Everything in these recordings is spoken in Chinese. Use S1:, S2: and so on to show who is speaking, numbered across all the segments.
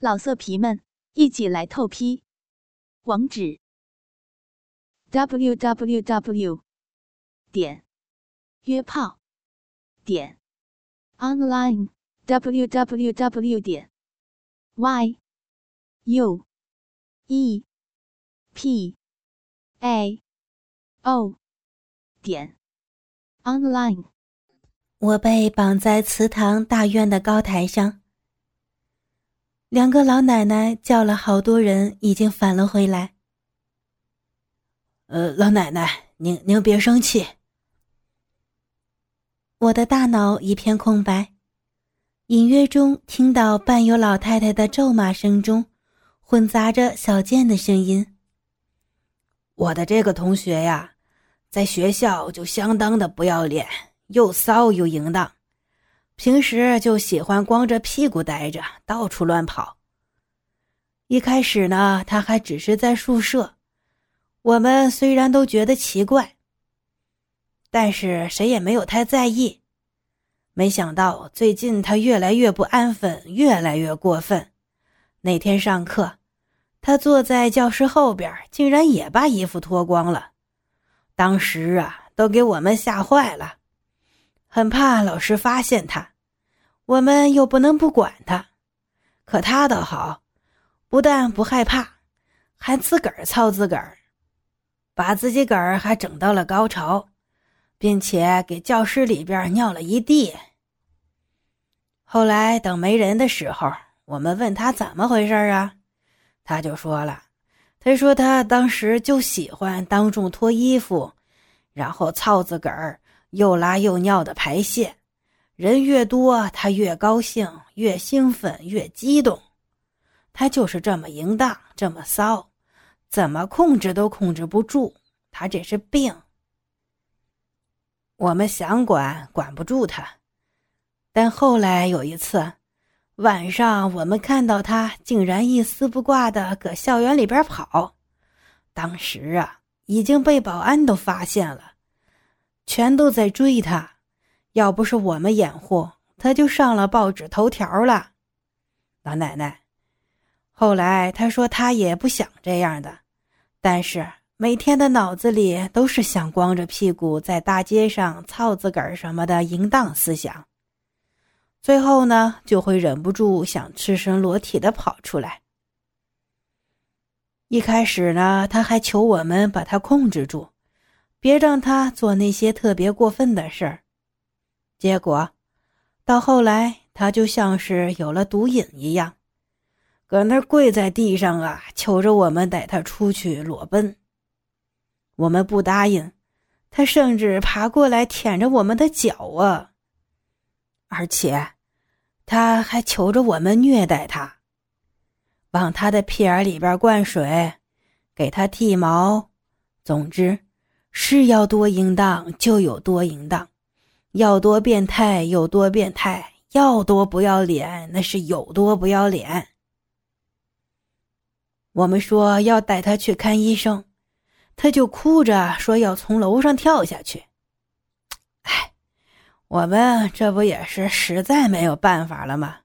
S1: 老色皮们，一起来透批！网址：w w w 点约炮点 online w w w 点 y u e p a o 点 online。
S2: 我被绑在祠堂大院的高台上。两个老奶奶叫了好多人，已经返了回来。
S3: 呃，老奶奶，您您别生气。
S2: 我的大脑一片空白，隐约中听到伴有老太太的咒骂声中，混杂着小贱的声音。
S3: 我的这个同学呀，在学校就相当的不要脸，又骚又淫荡。平时就喜欢光着屁股待着，到处乱跑。一开始呢，他还只是在宿舍，我们虽然都觉得奇怪，但是谁也没有太在意。没想到最近他越来越不安分，越来越过分。那天上课，他坐在教室后边，竟然也把衣服脱光了。当时啊，都给我们吓坏了。很怕老师发现他，我们又不能不管他。可他倒好，不但不害怕，还自个儿操自个儿，把自己个儿还整到了高潮，并且给教室里边尿了一地。后来等没人的时候，我们问他怎么回事啊，他就说了：“他说他当时就喜欢当众脱衣服，然后操自个儿。”又拉又尿的排泄，人越多，他越高兴，越兴奋，越激动。他就是这么淫荡，这么骚，怎么控制都控制不住。他这是病。我们想管，管不住他。但后来有一次晚上，我们看到他竟然一丝不挂的搁校园里边跑，当时啊，已经被保安都发现了。全都在追他，要不是我们掩护，他就上了报纸头条了。老奶奶，后来他说他也不想这样的，但是每天的脑子里都是想光着屁股在大街上操自个儿什么的淫荡思想。最后呢，就会忍不住想赤身裸体的跑出来。一开始呢，他还求我们把他控制住。别让他做那些特别过分的事儿，结果到后来，他就像是有了毒瘾一样，搁那跪在地上啊，求着我们带他出去裸奔。我们不答应，他甚至爬过来舔着我们的脚啊，而且他还求着我们虐待他，往他的屁眼里边灌水，给他剃毛，总之。是要多淫荡就有多淫荡，要多变态有多变态，要多不要脸那是有多不要脸。我们说要带他去看医生，他就哭着说要从楼上跳下去。哎，我们这不也是实在没有办法了吗？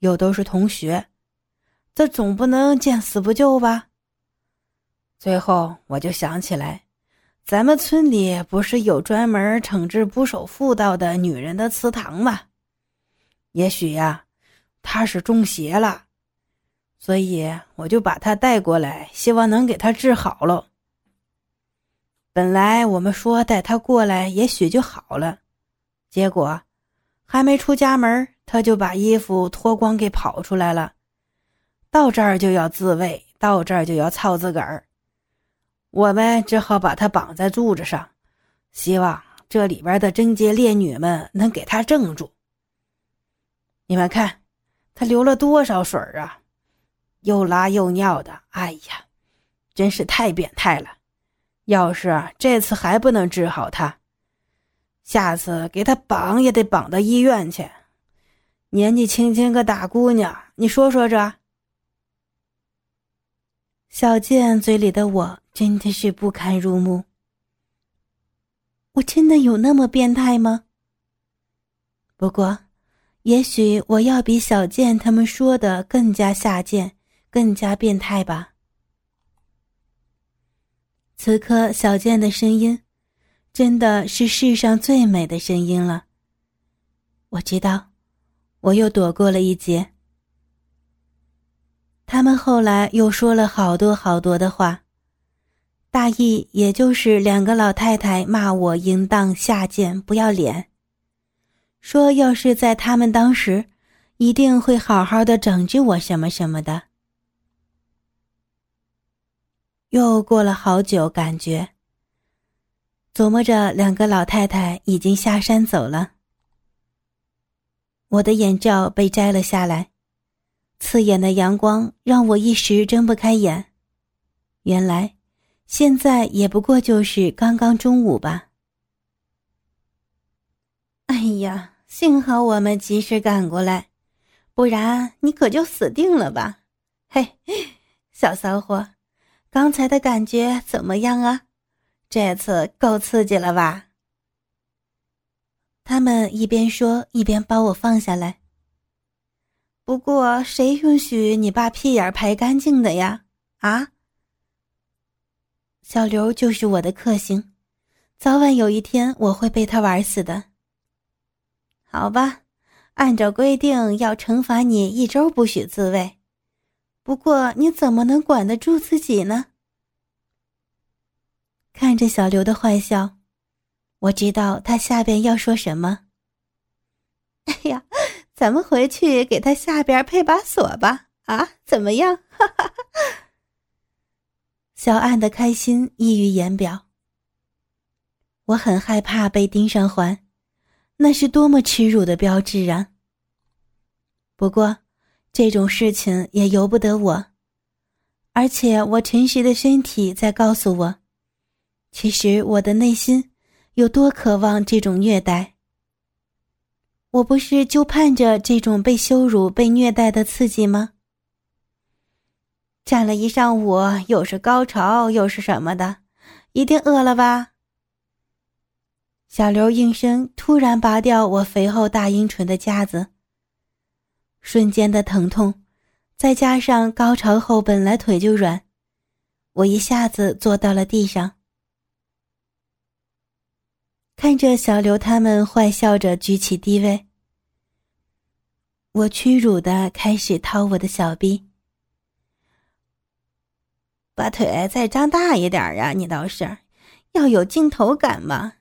S3: 又都是同学，这总不能见死不救吧？最后我就想起来。咱们村里不是有专门惩治不守妇道的女人的祠堂吗？也许呀，她是中邪了，所以我就把她带过来，希望能给她治好喽。本来我们说带她过来，也许就好了，结果还没出家门，她就把衣服脱光给跑出来了，到这儿就要自慰，到这儿就要操自个儿。我们只好把他绑在柱子上，希望这里边的贞洁烈女们能给他镇住。你们看，他流了多少水啊！又拉又尿的，哎呀，真是太变态了！要是这次还不能治好他，下次给他绑也得绑到医院去。年纪轻轻个大姑娘，你说说这？
S2: 小健嘴里的我。真的是不堪入目。我真的有那么变态吗？不过，
S3: 也许我要比小健他们说的更加下贱，更加变态吧。此刻，小健的声音，真的是世上最美的声音了。我知道，我又躲过了一劫。他们后来又说了好多好多的话，大意也就是两个老太太骂我淫荡下贱不要脸，说要是在他们当时，一定会好好的整治我什么什么的。又过了好久，感觉琢磨着两个老太太已经下山走了，我的眼罩被摘了下来。刺眼的阳光让我一时睁不开眼。原来，现在也不过就是刚刚中午吧。哎呀，幸好我们及时赶过来，不然你可就死定了吧！嘿，小骚货，刚才的感觉怎么样啊？这次够刺激了吧？他们一边说一边把我放下来。不过，谁允许你把屁眼排干净的呀？啊！小刘就是我的克星，早晚有一天我会被他玩死的。好吧，按照规定要惩罚你一周不许自慰。不过你怎么能管得住自己呢？看着小刘的坏笑，我知道他下边要说什么。哎呀！咱们回去给他下边配把锁吧，啊，怎么样？小安的开心溢于言表。我很害怕被盯上环，那是多么耻辱的标志啊！不过，这种事情也由不得我，而且我诚实的身体在告诉我，其实我的内心有多渴望这种虐待。我不是就盼着这种被羞辱、被虐待的刺激吗？站了一上午，又是高潮，又是什么的，一定饿了吧？小刘应声突然拔掉我肥厚大阴唇的夹子，瞬间的疼痛，再加上高潮后本来腿就软，我一下子坐到了地上。看着小刘他们坏笑着举起低位，我屈辱的开始掏我的小臂，把腿再张大一点呀！你倒是要有镜头感嘛！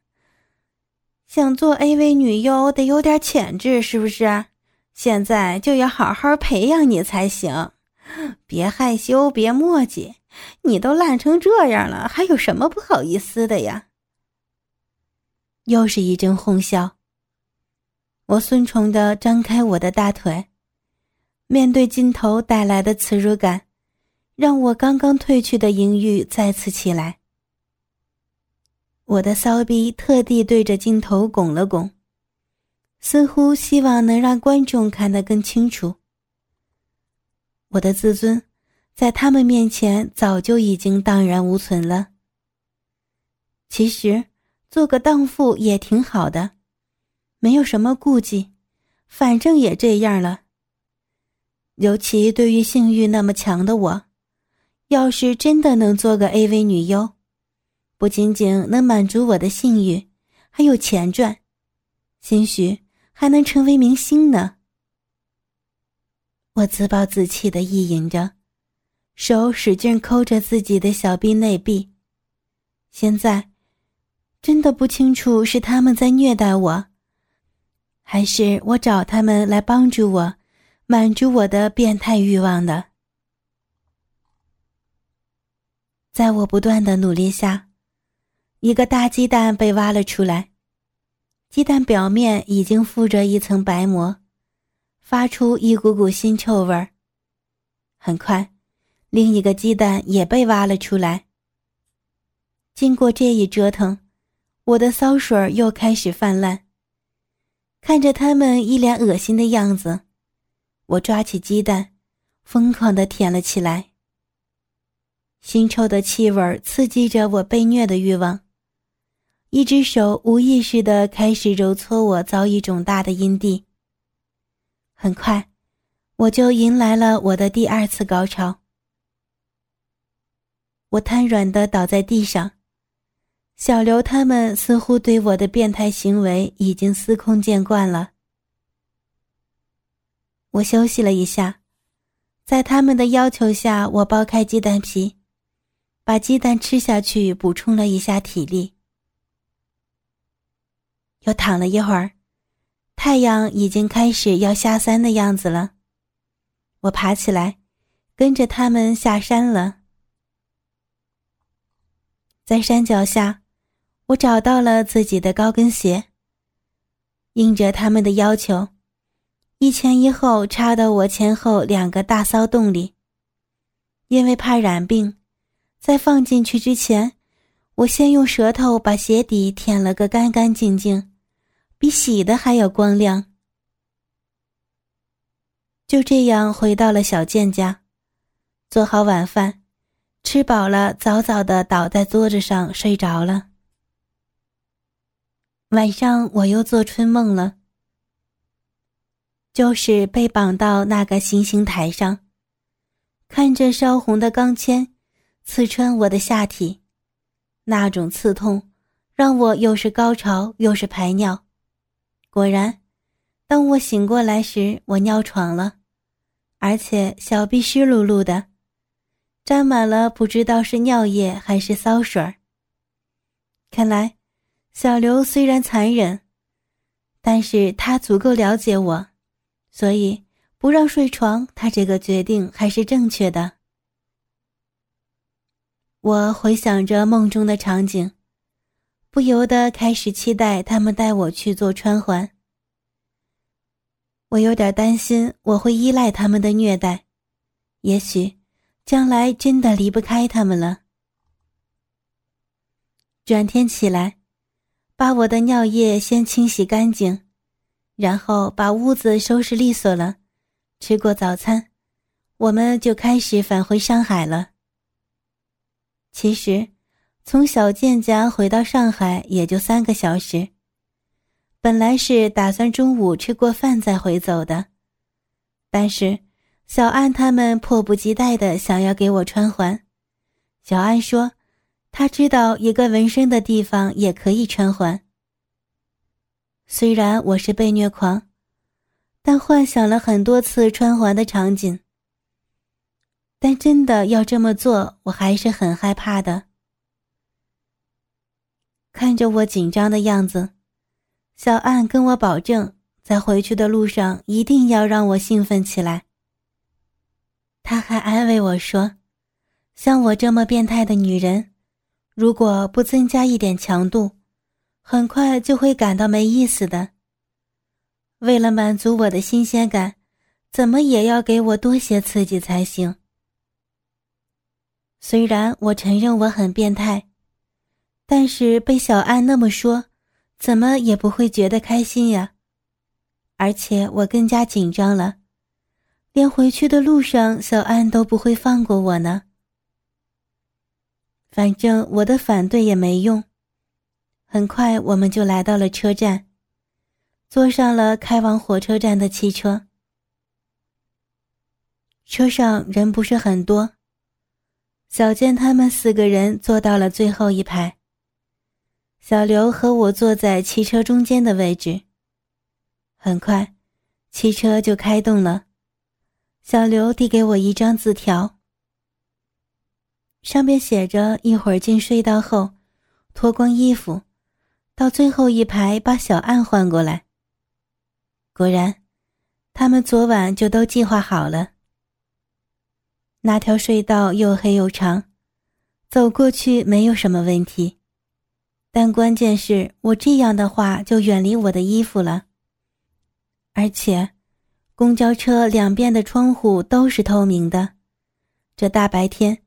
S3: 想做 AV 女优得有点潜质，是不是？现在就要好好培养你才行，别害羞，别墨迹，你都烂成这样了，还有什么不好意思的呀？又是一阵哄笑。我顺从的张开我的大腿，面对镜头带来的耻辱感，让我刚刚褪去的淫欲再次起来。我的骚逼特地对着镜头拱了拱，似乎希望能让观众看得更清楚。我的自尊，在他们面前早就已经荡然无存了。其实。做个荡妇也挺好的，没有什么顾忌，反正也这样了。尤其对于性欲那么强的我，要是真的能做个 AV 女优，不仅仅能满足我的性欲，还有钱赚，兴许还能成为明星呢。我自暴自弃的意淫着，手使劲抠着自己的小臂内壁，现在。真的不清楚是他们在虐待我，还是我找他们来帮助我，满足我的变态欲望的。在我不断的努力下，一个大鸡蛋被挖了出来，鸡蛋表面已经附着一层白膜，发出一股股腥臭味儿。很快，另一个鸡蛋也被挖了出来。经过这一折腾。我的骚水又开始泛滥。看着他们一脸恶心的样子，我抓起鸡蛋，疯狂的舔了起来。腥臭的气味刺激着我被虐的欲望，一只手无意识的开始揉搓我早已肿大的阴蒂。很快，我就迎来了我的第二次高潮。我瘫软的倒在地上，小刘他们似乎对我的变态行为已经司空见惯了。我休息了一下，在他们的要求下，我剥开鸡蛋皮，把鸡蛋吃下去，补充了一下体力。又躺了一会儿，太阳已经开始要下山的样子了。我爬起来，跟着他们下山了。在山脚下，我找到了自己的高跟鞋。应着他们的要求，一前一后插到我前后两个大骚洞里。因为怕染病，在放进去之前，我先用舌头把鞋底舔了个干干净净，比洗的还要光亮。就这样回到了小健家，做好晚饭。吃饱了，早早的倒在桌子上睡着了。晚上我又做春梦了，就是被绑到那个行刑台上，看着烧红的钢钎刺穿我的下体，那种刺痛让我又是高潮又是排尿。果然，当我醒过来时，我尿床了，而且小臂湿漉漉的。沾满了不知道是尿液还是骚水儿。看来，小刘虽然残忍，但是他足够了解我，所以不让睡床，他这个决定还是正确的。我回想着梦中的场景，不由得开始期待他们带我去做穿环。我有点担心我会依赖他们的虐待，也许。将来真的离不开他们了。转天起来，把我的尿液先清洗干净，然后把屋子收拾利索了。吃过早餐，我们就开始返回上海了。其实，从小健家回到上海也就三个小时。本来是打算中午吃过饭再回走的，但是。小安他们迫不及待的想要给我穿环。小安说，他知道一个纹身的地方也可以穿环。虽然我是被虐狂，但幻想了很多次穿环的场景。但真的要这么做，我还是很害怕的。看着我紧张的样子，小安跟我保证，在回去的路上一定要让我兴奋起来。他还安慰我说：“像我这么变态的女人，如果不增加一点强度，很快就会感到没意思的。为了满足我的新鲜感，怎么也要给我多些刺激才行。”虽然我承认我很变态，但是被小安那么说，怎么也不会觉得开心呀。而且我更加紧张了。连回去的路上，小安都不会放过我呢。反正我的反对也没用。很快，我们就来到了车站，坐上了开往火车站的汽车。车上人不是很多，小健他们四个人坐到了最后一排。小刘和我坐在汽车中间的位置。很快，汽车就开动了。小刘递给我一张字条，上面写着：“一会儿进隧道后，脱光衣服，到最后一排把小岸换过来。”果然，他们昨晚就都计划好了。那条隧道又黑又长，走过去没有什么问题，但关键是我这样的话就远离我的衣服了，而且。公交车两边的窗户都是透明的，这大白天，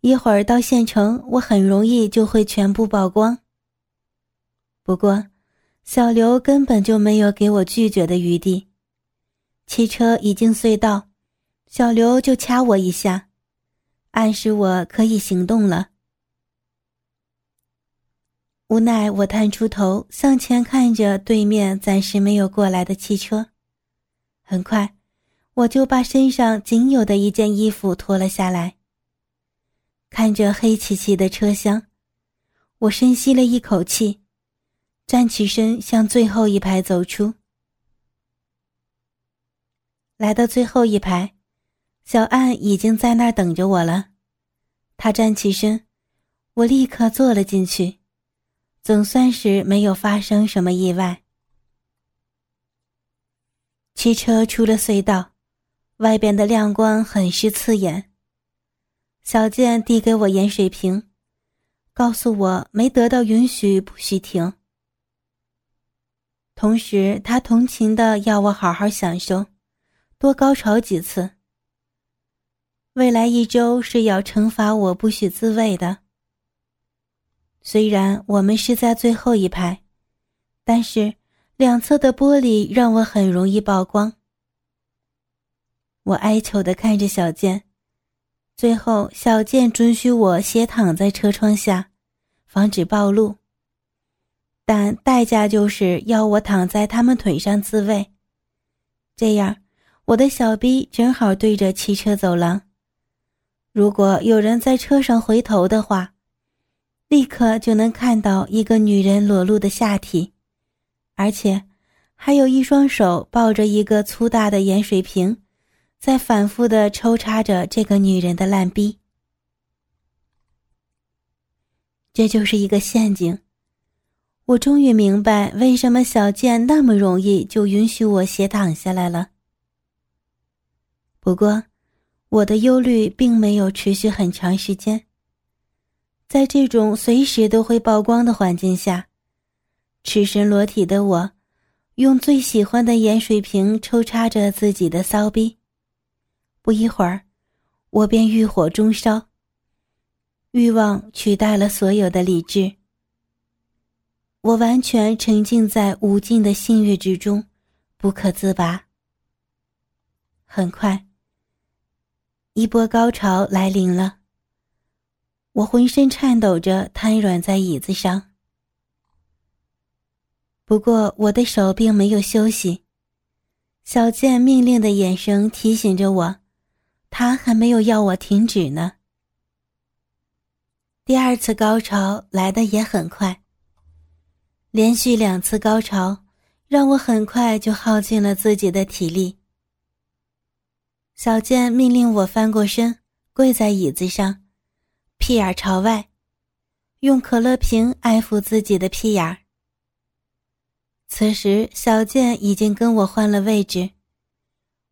S3: 一会儿到县城，我很容易就会全部曝光。不过，小刘根本就没有给我拒绝的余地。汽车一进隧道，小刘就掐我一下，暗示我可以行动了。无奈，我探出头向前看着对面暂时没有过来的汽车。很快，我就把身上仅有的一件衣服脱了下来。看着黑漆漆的车厢，我深吸了一口气，站起身向最后一排走出。来到最后一排，小安已经在那儿等着我了。他站起身，我立刻坐了进去，总算是没有发生什么意外。汽车出了隧道，外边的亮光很是刺眼。小健递给我盐水瓶，告诉我没得到允许不许停。同时，他同情的要我好好享受。多高潮几次。未来一周是要惩罚我不许自慰的。虽然我们是在最后一排，但是两侧的玻璃让我很容易曝光。我哀求的看着小健，最后小健准许我斜躺在车窗下，防止暴露。但代价就是要我躺在他们腿上自慰，这样。我的小逼正好对着汽车走廊，如果有人在车上回头的话，立刻就能看到一个女人裸露的下体，而且还有一双手抱着一个粗大的盐水瓶，在反复的抽插着这个女人的烂逼。这就是一个陷阱。我终于明白为什么小贱那么容易就允许我斜躺下来了。不过，我的忧虑并没有持续很长时间。在这种随时都会曝光的环境下，赤身裸体的我，用最喜欢的盐水瓶抽插着自己的骚逼。不一会儿，我便欲火中烧。欲望取代了所有的理智，我完全沉浸在无尽的性欲之中，不可自拔。很快。一波高潮来临了，我浑身颤抖着瘫软在椅子上。不过我的手并没有休息，小健命令的眼神提醒着我，他还没有要我停止呢。第二次高潮来的也很快，连续两次高潮让我很快就耗尽了自己的体力。小健命令我翻过身，跪在椅子上，屁眼朝外，用可乐瓶爱抚自己的屁眼。此时，小健已经跟我换了位置，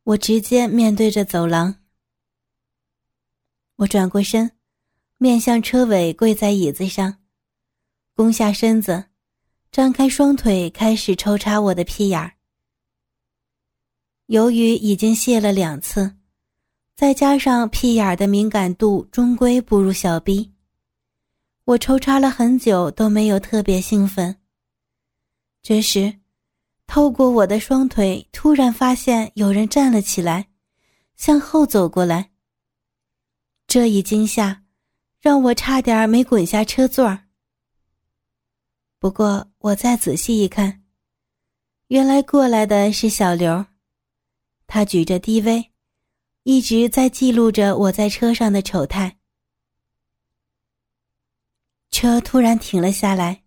S3: 我直接面对着走廊。我转过身，面向车尾，跪在椅子上，弓下身子，张开双腿，开始抽插我的屁眼儿。由于已经泄了两次。再加上屁眼儿的敏感度终归不如小 B，我抽插了很久都没有特别兴奋。这时，透过我的双腿，突然发现有人站了起来，向后走过来。这一惊吓，让我差点没滚下车座。不过我再仔细一看，原来过来的是小刘，他举着 DV。一直在记录着我在车上的丑态。车突然停了下来。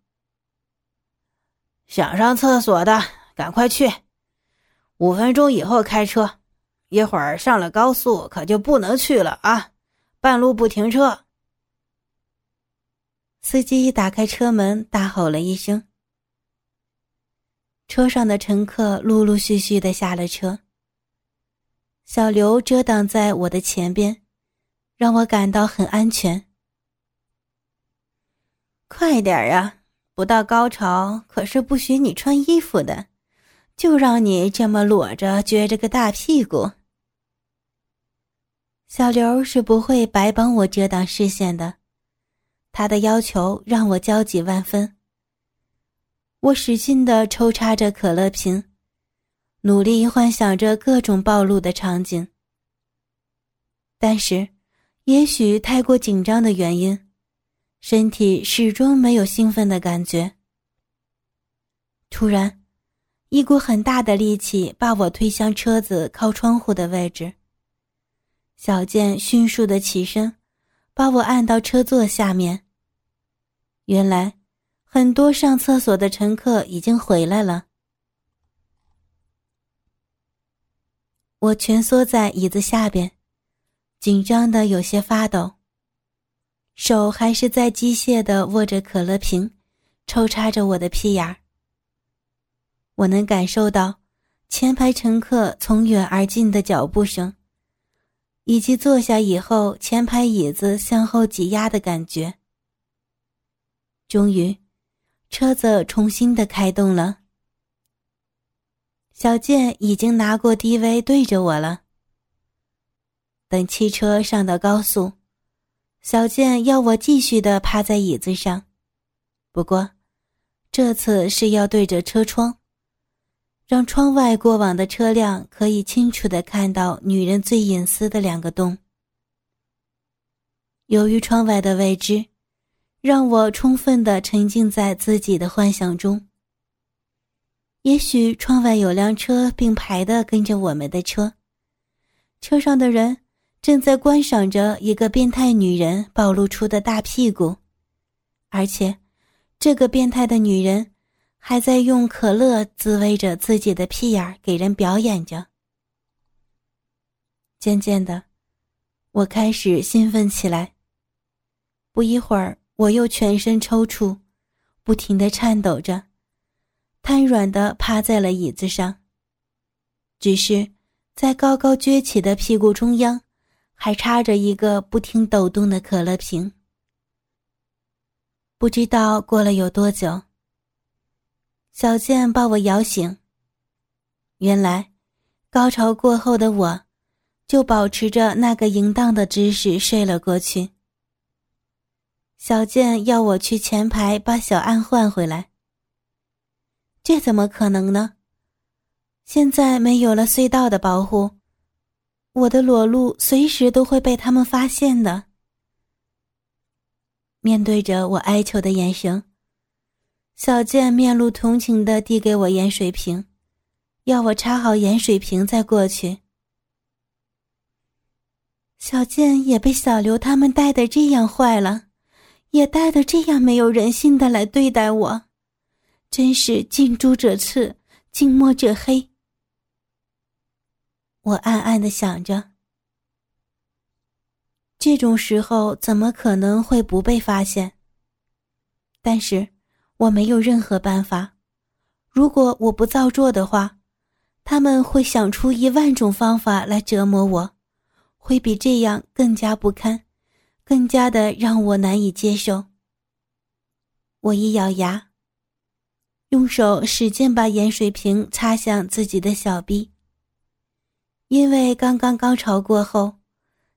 S4: 想上厕所的赶快去，五分钟以后开车，一会儿上了高速可就不能去了啊！半路不停车。
S3: 司机打开车门，大吼了一声。车上的乘客陆陆续续的下了车。小刘遮挡在我的前边，让我感到很安全。
S5: 快点啊！不到高潮可是不许你穿衣服的，就让你这么裸着撅着个大屁股。
S3: 小刘是不会白帮我遮挡视线的，他的要求让我焦急万分。我使劲的抽插着可乐瓶。努力幻想着各种暴露的场景，但是，也许太过紧张的原因，身体始终没有兴奋的感觉。突然，一股很大的力气把我推向车子靠窗户的位置。小健迅速的起身，把我按到车座下面。原来，很多上厕所的乘客已经回来了。我蜷缩在椅子下边，紧张的有些发抖，手还是在机械的握着可乐瓶，抽插着我的屁眼儿。我能感受到前排乘客从远而近的脚步声，以及坐下以后前排椅子向后挤压的感觉。终于，车子重新的开动了。小健已经拿过 DV 对着我了。等汽车上到高速，小健要我继续的趴在椅子上，不过，这次是要对着车窗，让窗外过往的车辆可以清楚的看到女人最隐私的两个洞。由于窗外的未知，让我充分的沉浸在自己的幻想中。也许窗外有辆车并排的跟着我们的车，车上的人正在观赏着一个变态女人暴露出的大屁股，而且，这个变态的女人还在用可乐滋味着自己的屁眼儿给人表演着。渐渐的，我开始兴奋起来。不一会儿，我又全身抽搐，不停的颤抖着。瘫软的趴在了椅子上。只是，在高高撅起的屁股中央，还插着一个不停抖动的可乐瓶。不知道过了有多久，小健把我摇醒。原来，高潮过后的我，就保持着那个淫荡的姿势睡了过去。小健要我去前排把小安换回来。这怎么可能呢？现在没有了隧道的保护，我的裸露随时都会被他们发现的。面对着我哀求的眼神，小健面露同情的递给我盐水瓶，要我插好盐水瓶再过去。小健也被小刘他们带的这样坏了，也带的这样没有人性的来对待我。真是近朱者赤，近墨者黑。我暗暗的想着，这种时候怎么可能会不被发现？但是我没有任何办法。如果我不造作的话，他们会想出一万种方法来折磨我，会比这样更加不堪，更加的让我难以接受。我一咬牙。用手使劲把盐水瓶擦向自己的小臂，因为刚刚高潮过后，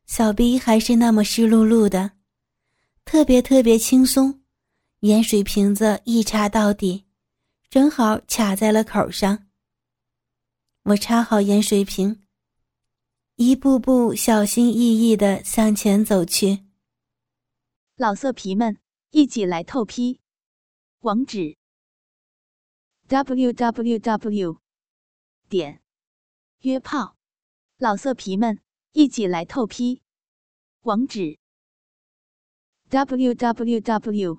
S3: 小臂还是那么湿漉漉的，特别特别轻松。盐水瓶子一插到底，正好卡在了口上。我插好盐水瓶，一步步小心翼翼地向前走去。
S1: 老色皮们，一起来透批，网址。www. 点约炮，老色皮们一起来透批！网址：www.